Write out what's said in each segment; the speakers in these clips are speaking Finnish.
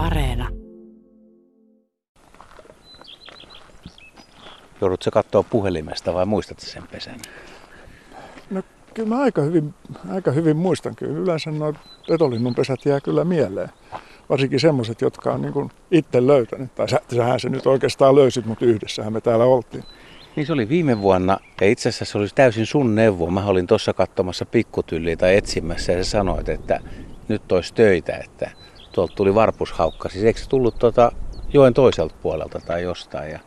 Areena. Joudutko katsoa puhelimesta vai muistatko sen pesän? No kyllä mä aika hyvin, aika hyvin muistan. Kyllä yleensä nuo petolinnun pesät jää kyllä mieleen. Varsinkin semmoiset, jotka on niin itse löytänyt. Tai sä, sähän se nyt oikeastaan löysit, mutta yhdessähän me täällä oltiin. Niin se oli viime vuonna ja itse asiassa se oli täysin sun neuvo. Mä olin tuossa katsomassa pikkutylliä tai etsimässä ja sä sanoit, että nyt olisi töitä, että tuolta tuli varpushaukka. Siis eikö se tullut tuota joen toiselta puolelta tai jostain? Ja...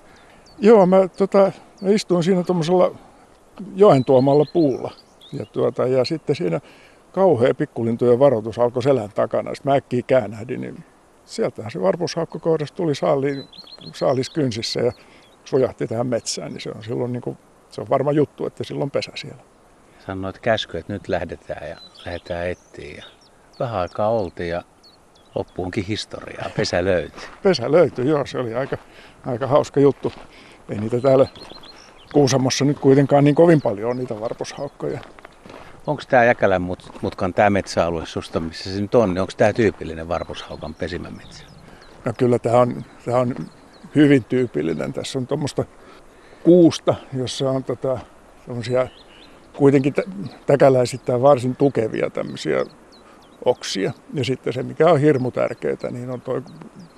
Joo, mä, tota, mä istuin siinä tuommoisella joen tuomalla puulla. Ja, tuota, ja sitten siinä kauhea pikkulintujen varoitus alkoi selän takana. Sitten mä äkkiä käännähdin, niin sieltähän se varpushaukko kohdassa tuli saali, saalis kynsissä ja sujahti tähän metsään. Niin se on silloin niin kuin, se on varma juttu, että silloin pesä siellä. Sanoit käsky, että nyt lähdetään ja lähdetään etsiä. Ja vähän aikaa oltiin ja loppuunkin historiaa. Pesä löytyi. Pesä löytyi, joo. Se oli aika, aika hauska juttu. Ei niitä täällä Kuusamossa nyt kuitenkaan niin kovin paljon on niitä varpushaukkoja. Onko tämä Jäkälän mutkan tämä metsäalue susta, missä se nyt on, niin onko tämä tyypillinen varpushaukan pesimämetsä? No kyllä tämä on, tämä on hyvin tyypillinen. Tässä on tuommoista kuusta, jossa on tota, kuitenkin täkäläisittäin varsin tukevia tämmöisiä oksia. Ja sitten se, mikä on hirmu tärkeää, niin on toi,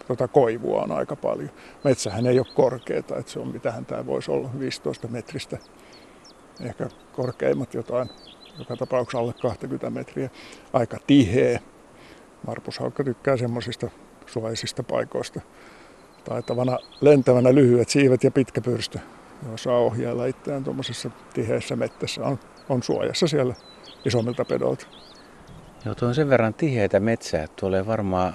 tota koivua on aika paljon. Metsähän ei ole korkeata, että se on mitähän tämä voisi olla 15 metristä. Ehkä korkeimmat jotain, joka tapauksessa alle 20 metriä. Aika tiheä. Marpushaukka tykkää semmoisista suojaisista paikoista. Taitavana lentävänä lyhyet siivet ja pitkä pyrstö, saa ohjailla itseään tuommoisessa tiheässä mettässä. On, on suojassa siellä isommilta pedolta. Joo, tuo on sen verran tiheitä metsää, että tuolla varmaan,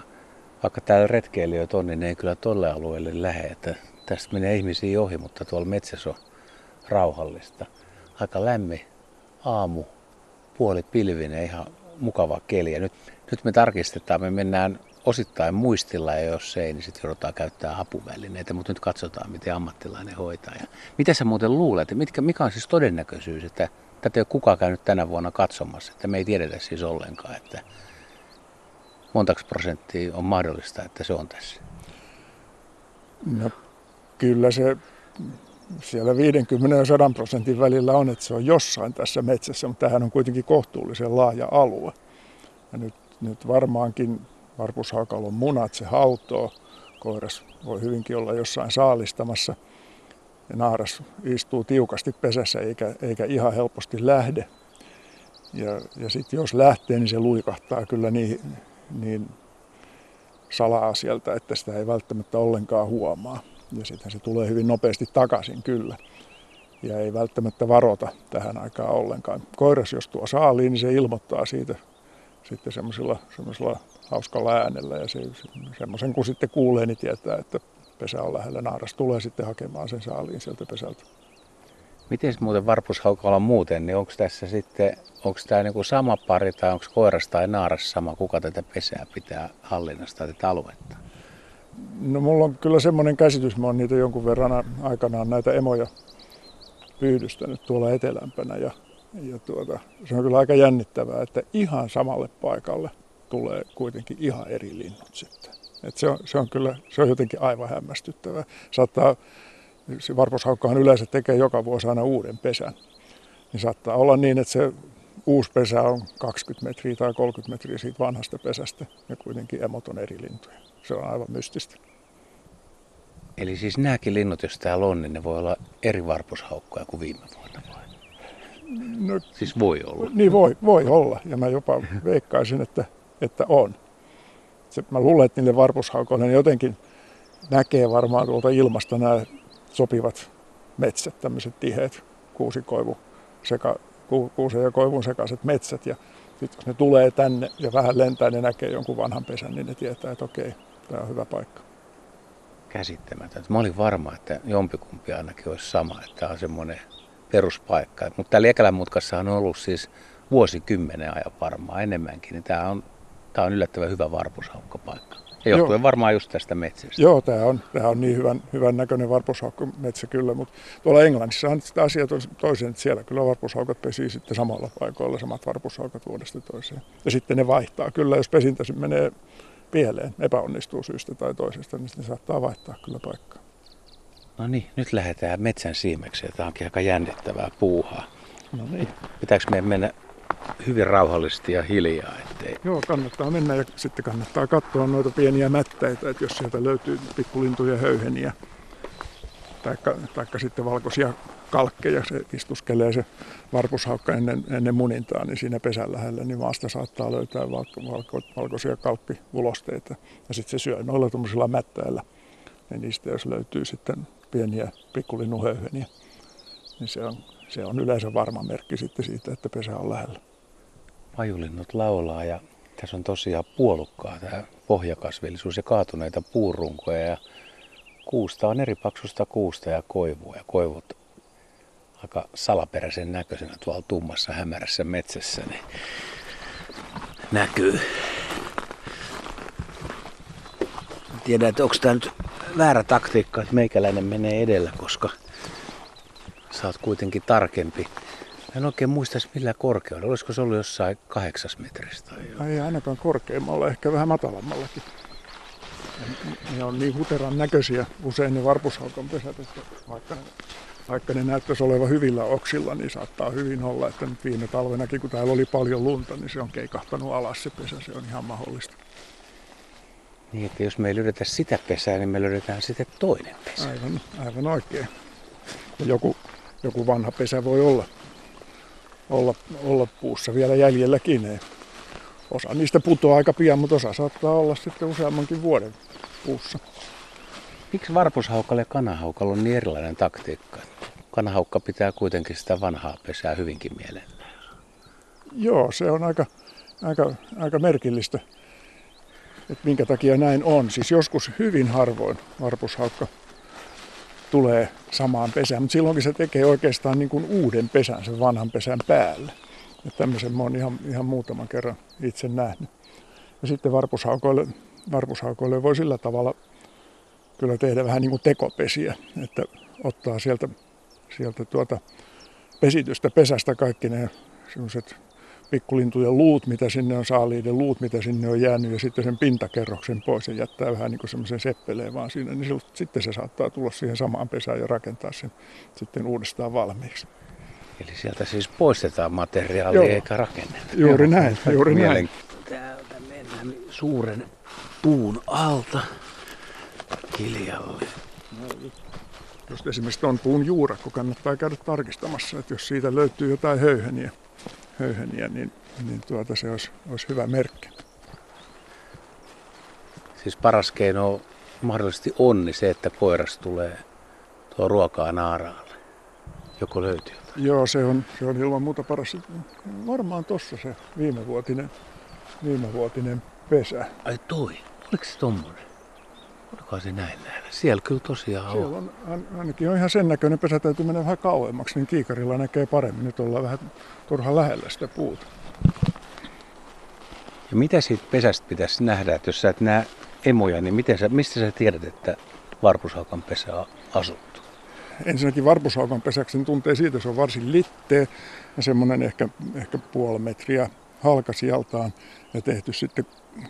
vaikka täällä retkeilijöitä on, niin ne ei kyllä tolle alueelle lähde. Että tästä menee ihmisiä ohi, mutta tuolla metsässä on rauhallista. Aika lämmin aamu, puoli pilvinen, ihan mukava keli. Ja nyt, nyt me tarkistetaan, me mennään osittain muistilla ja jos ei, niin sitten joudutaan käyttää apuvälineitä, mutta nyt katsotaan, miten ammattilainen hoitaa. Ja mitä sä muuten luulet, mitkä, mikä on siis todennäköisyys, että tätä ei ole kukaan käynyt tänä vuonna katsomassa, että me ei tiedetä siis ollenkaan, että montako prosenttia on mahdollista, että se on tässä? No kyllä se siellä 50 ja 100 prosentin välillä on, että se on jossain tässä metsässä, mutta tähän on kuitenkin kohtuullisen laaja alue. Ja nyt, nyt varmaankin varpushaukalon munat se hautoo. Koiras voi hyvinkin olla jossain saalistamassa – ja naaras istuu tiukasti pesässä eikä, eikä ihan helposti lähde. Ja, ja sitten jos lähtee, niin se luikahtaa kyllä niin, niin salaa sieltä, että sitä ei välttämättä ollenkaan huomaa. Ja sitten se tulee hyvin nopeasti takaisin kyllä. Ja ei välttämättä varota tähän aikaan ollenkaan. Koiras, jos tuo saaliin, niin se ilmoittaa siitä sitten semmoisella, hauskalla äänellä. Ja se, semmoisen kun sitten kuulee, niin tietää, että pesä on lähellä. Naaras tulee sitten hakemaan sen saaliin sieltä pesältä. Miten muuten varpushaukalla muuten, niin onko tässä sitten, onko tämä niinku sama pari tai onko koiras tai naaras sama, kuka tätä pesää pitää hallinnasta tätä aluetta? No mulla on kyllä semmoinen käsitys, mä oon niitä jonkun verran aikanaan näitä emoja pyydystänyt tuolla etelämpänä ja, ja tuota, se on kyllä aika jännittävää, että ihan samalle paikalle tulee kuitenkin ihan eri linnut sitten. Et se, on, se, on kyllä, se on jotenkin aivan hämmästyttävää. Saattaa, se varposhaukkahan yleensä tekee joka vuosi aina uuden pesän. Niin saattaa olla niin, että se uusi pesä on 20 metriä tai 30 metriä siitä vanhasta pesästä ja kuitenkin emot on eri lintuja. Se on aivan mystistä. Eli siis nämäkin linnut, jos täällä on, niin ne voi olla eri varpushaukkoja kuin viime vuonna vai? No, siis voi olla. Niin voi, voi olla ja mä jopa veikkaisin, että, että on se, mä luulen, että niille varpushaukoille ne jotenkin näkee varmaan tuolta ilmasta nämä sopivat metsät, tämmöiset tiheät kuusikoivu, seka, ku, kuusen ja koivun sekaiset metsät. Ja sitten jos ne tulee tänne ja vähän lentää, ne näkee jonkun vanhan pesän, niin ne tietää, että okei, tämä on hyvä paikka. Käsittämätöntä. Mä olin varma, että jompikumpi ainakin olisi sama, että tämä on semmoinen peruspaikka. Mutta täällä Ekelän mutkassa on ollut siis vuosikymmenen ajan varmaan enemmänkin, niin tämä on Tämä on yllättävän hyvä varpushaukkapaikka. Ja johtuen Joo. varmaan just tästä metsästä. Joo, tämä on, tämä on niin hyvän, hyvän näköinen varpushaukkametsä kyllä, mutta tuolla Englannissa on sitä asiaa toisen, että siellä kyllä varpushaukat pesii sitten samalla paikoilla, samat varpushaukat vuodesta toiseen. Ja sitten ne vaihtaa kyllä, jos pesintä menee pieleen, epäonnistuu syystä tai toisesta, niin sitten saattaa vaihtaa kyllä paikkaa. No niin, nyt lähdetään metsän siimekseen. Tämä onkin aika jännittävää puuhaa. No niin. Pitääkö meidän mennä hyvin rauhallisesti ja hiljaa? Ettei... Joo, kannattaa mennä ja sitten kannattaa katsoa noita pieniä mättäitä, että jos sieltä löytyy pikkulintuja höyheniä, taikka, taikka sitten valkoisia kalkkeja, se istuskelee se varpushaukka ennen, ennen munintaa, niin siinä pesän lähellä, niin maasta saattaa löytää valko, valko, valkoisia kalkkivulosteita. Ja sitten se syö noilla tuommoisilla mättäillä. Ja niistä jos löytyy sitten pieniä pikkulinnuhöyheniä, niin se on, se on yleensä varma merkki sitten siitä, että pesä on lähellä. Pajulinnut laulaa ja tässä on tosiaan puolukkaa tämä pohjakasvillisuus ja kaatuneita puurunkoja ja kuusta on eri paksusta kuusta ja koivua ja koivut aika salaperäisen näköisenä tuolla tummassa hämärässä metsässä niin näkyy. Tiedän, että onko tämä nyt väärä taktiikka, että meikäläinen menee edellä, koska sä oot kuitenkin tarkempi. En oikein muista millä korkeudella. Olisiko se ollut jossain kahdeksas metristä? Ei ainakaan korkeammalla, ehkä vähän matalammallakin. Ne on niin huteran näköisiä usein ne varpushaukan pesät, että vaikka ne, vaikka ne näyttäisi olevan hyvillä oksilla, niin saattaa hyvin olla, että nyt viime talvenakin, kun täällä oli paljon lunta, niin se on keikahtanut alas se pesä. Se on ihan mahdollista. Niin, että jos me ei löydetä sitä pesää, niin me löydetään sitten toinen pesä. Aivan, aivan oikein. Joku, joku vanha pesä voi olla, olla, olla puussa vielä jäljelläkin. Osa niistä putoaa aika pian, mutta osa saattaa olla sitten useammankin vuoden puussa. Miksi varpushaukalle ja kanahaukalla on niin erilainen taktiikka? Kanahaukka pitää kuitenkin sitä vanhaa pesää hyvinkin mielellään. Joo, se on aika, aika, aika merkillistä että minkä takia näin on. Siis joskus hyvin harvoin varpushaukka tulee samaan pesään, mutta silloinkin se tekee oikeastaan niin kuin uuden pesän sen vanhan pesän päälle. Ja tämmöisen mä oon ihan, ihan muutaman kerran itse nähnyt. Ja sitten varpushaukoille, varpushaukoille voi sillä tavalla kyllä tehdä vähän niin kuin tekopesiä, että ottaa sieltä, sieltä tuota pesitystä pesästä kaikki ne sellaiset pikkulintujen luut, mitä sinne on, saaliiden luut, mitä sinne on jäänyt, ja sitten sen pintakerroksen pois ja jättää vähän niin kuin semmoisen seppeleen vaan siinä, niin silloin, sitten se saattaa tulla siihen samaan pesään ja rakentaa sen sitten uudestaan valmiiksi. Eli sieltä siis poistetaan materiaalia Joo. eikä rakenneta. Juuri Joo. näin, juuri Mielen... näin. Täältä mennään suuren puun alta kiljalle. Just esimerkiksi tuon puun juurakko kannattaa käydä tarkistamassa, että jos siitä löytyy jotain höyheniä, höyheniä, niin, niin tuota, se olisi, olisi hyvä merkki. Siis paras keino mahdollisesti onni se, että koiras tulee tuo ruokaa naaraalle. Joko löytyy Joo, se on, se on ilman muuta paras. Varmaan tossa se viimevuotinen, viimevuotinen pesä. Ai toi, oliko se tommonen? Olikohan se näin lähellä? Siellä kyllä tosiaan Siellä on. Ainakin on ihan sen näköinen pesä, täytyy mennä vähän kauemmaksi, niin kiikarilla näkee paremmin. Nyt ollaan vähän turha lähellä sitä puuta. Ja mitä siitä pesästä pitäisi nähdä, että jos sä et näe emoja, niin miten sä, mistä sä tiedät, että varpushaukan pesä on asuttu? Ensinnäkin varpushaukan pesäksi tuntee siitä, se on varsin litteä ja semmoinen ehkä, ehkä puoli metriä halkasijaltaan ja tehty sitten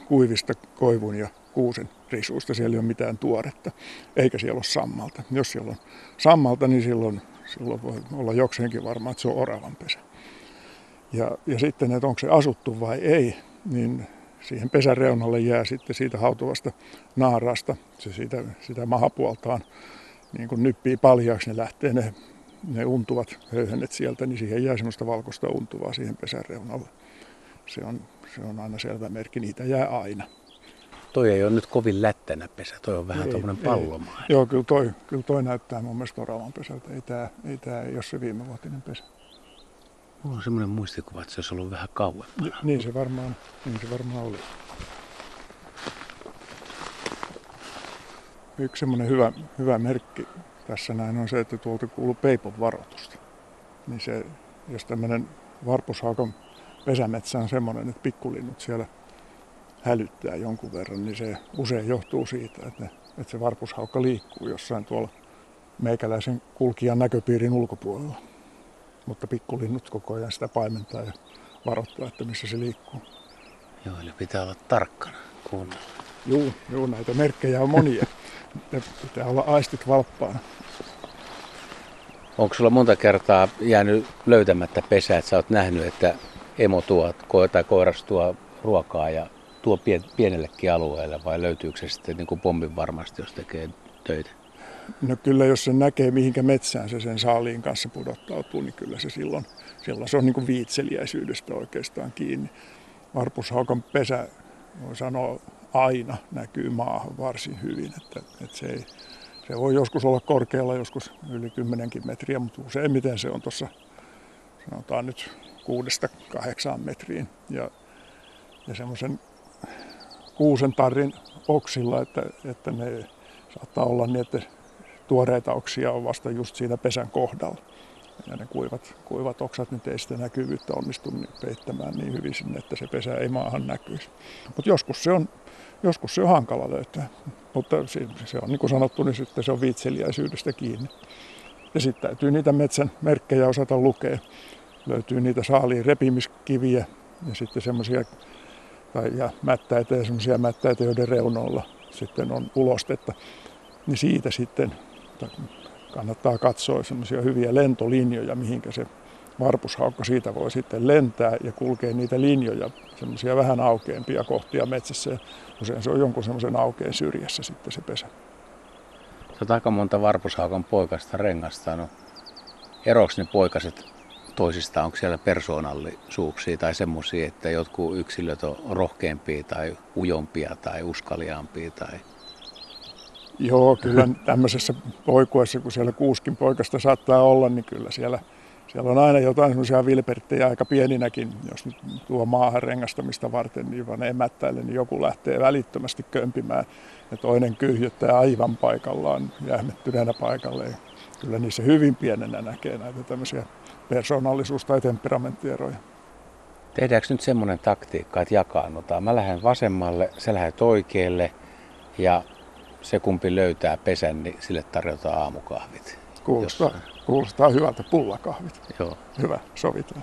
kuivista koivun ja kuusen risuista. Siellä ei ole mitään tuoretta, eikä siellä ole sammalta. Jos siellä on sammalta, niin silloin, silloin voi olla jokseenkin varma, että se on oravan pesä. Ja, ja sitten, että onko se asuttu vai ei, niin siihen pesän reunalle jää sitten siitä hautuvasta naarasta, se siitä, sitä mahapuoltaan niin kun nyppii paljaaksi, ne lähtee ne, ne untuvat höyhenet sieltä, niin siihen jää semmoista valkoista untuvaa siihen pesän reunalle. Se on, se on aina selvä merkki, niitä jää aina. Toi ei ole nyt kovin lättänä pesä, toi on vähän tuommoinen pallomaa. Joo, kyllä toi, kyllä toi näyttää mun mielestä oravan pesältä. Ei tämä ei, tää, ei ole se viimevuotinen pesä. Mulla on semmoinen muistikuva, että se olisi ollut vähän kauempana. Niin se varmaan, niin se varmaan oli. Yksi semmoinen hyvä, hyvä merkki tässä näin on se, että tuolta kuuluu peipon varoitusta. Niin se, jos tämmöinen varpushaakon pesämetsä on semmoinen, että pikkulinnut siellä hälyttää jonkun verran, niin se usein johtuu siitä, että, ne, että se varpushaukka liikkuu jossain tuolla meikäläisen kulkijan näköpiirin ulkopuolella. Mutta pikkulinnut koko ajan sitä paimentaa ja varoittaa, että missä se liikkuu. Joo, eli pitää olla tarkkana kuunnella. Juu, juu, näitä merkkejä on monia. pitää olla aistit valppaana. Onko sulla monta kertaa jäänyt löytämättä pesää, että sä oot nähnyt, että emo tuo tai koiras tuo ruokaa ja tuo pien, pienellekin alueelle vai löytyykö se sitten niin kuin pommin varmasti, jos tekee töitä? No kyllä, jos se näkee mihinkä metsään se sen saaliin kanssa pudottautuu, niin kyllä se silloin, silloin se on niin kuin viitseliäisyydestä oikeastaan kiinni. Varpushaukan pesä, voi sanoa, aina näkyy maahan varsin hyvin, että, että se, ei, se voi joskus olla korkealla, joskus yli 10 metriä, mutta useimmiten se on tuossa, sanotaan nyt kuudesta kahdeksaan metriin. Ja, ja semmoisen kuusen tarrin oksilla, että, että ne saattaa olla niin, että tuoreita oksia on vasta just siinä pesän kohdalla. Ja ne kuivat, kuivat oksat nyt ei sitä näkyvyyttä onnistu niin peittämään niin hyvin sinne, että se pesä ei maahan näkyisi. Mutta joskus se on, joskus se on hankala löytää. Mutta se on niin kuin sanottu, niin sitten se on viitseliäisyydestä kiinni. Ja sitten täytyy niitä metsän merkkejä osata lukea. Löytyy niitä saaliin repimiskiviä ja sitten semmoisia tai ja mättäitä ja semmoisia mättäitä, joiden reunoilla sitten on ulostetta. Niin siitä sitten kannattaa katsoa semmoisia hyviä lentolinjoja, mihinkä se varpushaukka siitä voi sitten lentää ja kulkea niitä linjoja, semmoisia vähän aukeampia kohtia metsässä. Usein se on jonkun semmoisen aukeen syrjässä sitten se pesä. Sä aika monta varpushaukan poikasta rengastanut. Eroks ne poikaset toisistaan? Onko siellä persoonallisuuksia tai semmoisia, että jotkut yksilöt on rohkeampia tai ujompia tai uskaliaampia tai Joo, kyllä tämmöisessä poikuessa, kun siellä kuuskin poikasta saattaa olla, niin kyllä siellä, siellä on aina jotain semmoisia vilperttejä aika pieninäkin, jos nyt tuo maahan rengastamista varten, niin vaan emättäille, niin joku lähtee välittömästi kömpimään ja toinen kyhjyttää aivan paikallaan, jähmettyneenä paikalle. Kyllä niissä hyvin pienenä näkee näitä tämmöisiä persoonallisuus- tai temperamenttieroja. Tehdäänkö nyt semmoinen taktiikka, että jakaannutaan? Mä lähden vasemmalle, sä lähdet oikealle ja se kumpi löytää pesän, niin sille tarjotaan aamukahvit. Kuulostaa, kuulostaa hyvältä pullakahvit. Joo. Hyvä, sovitaan.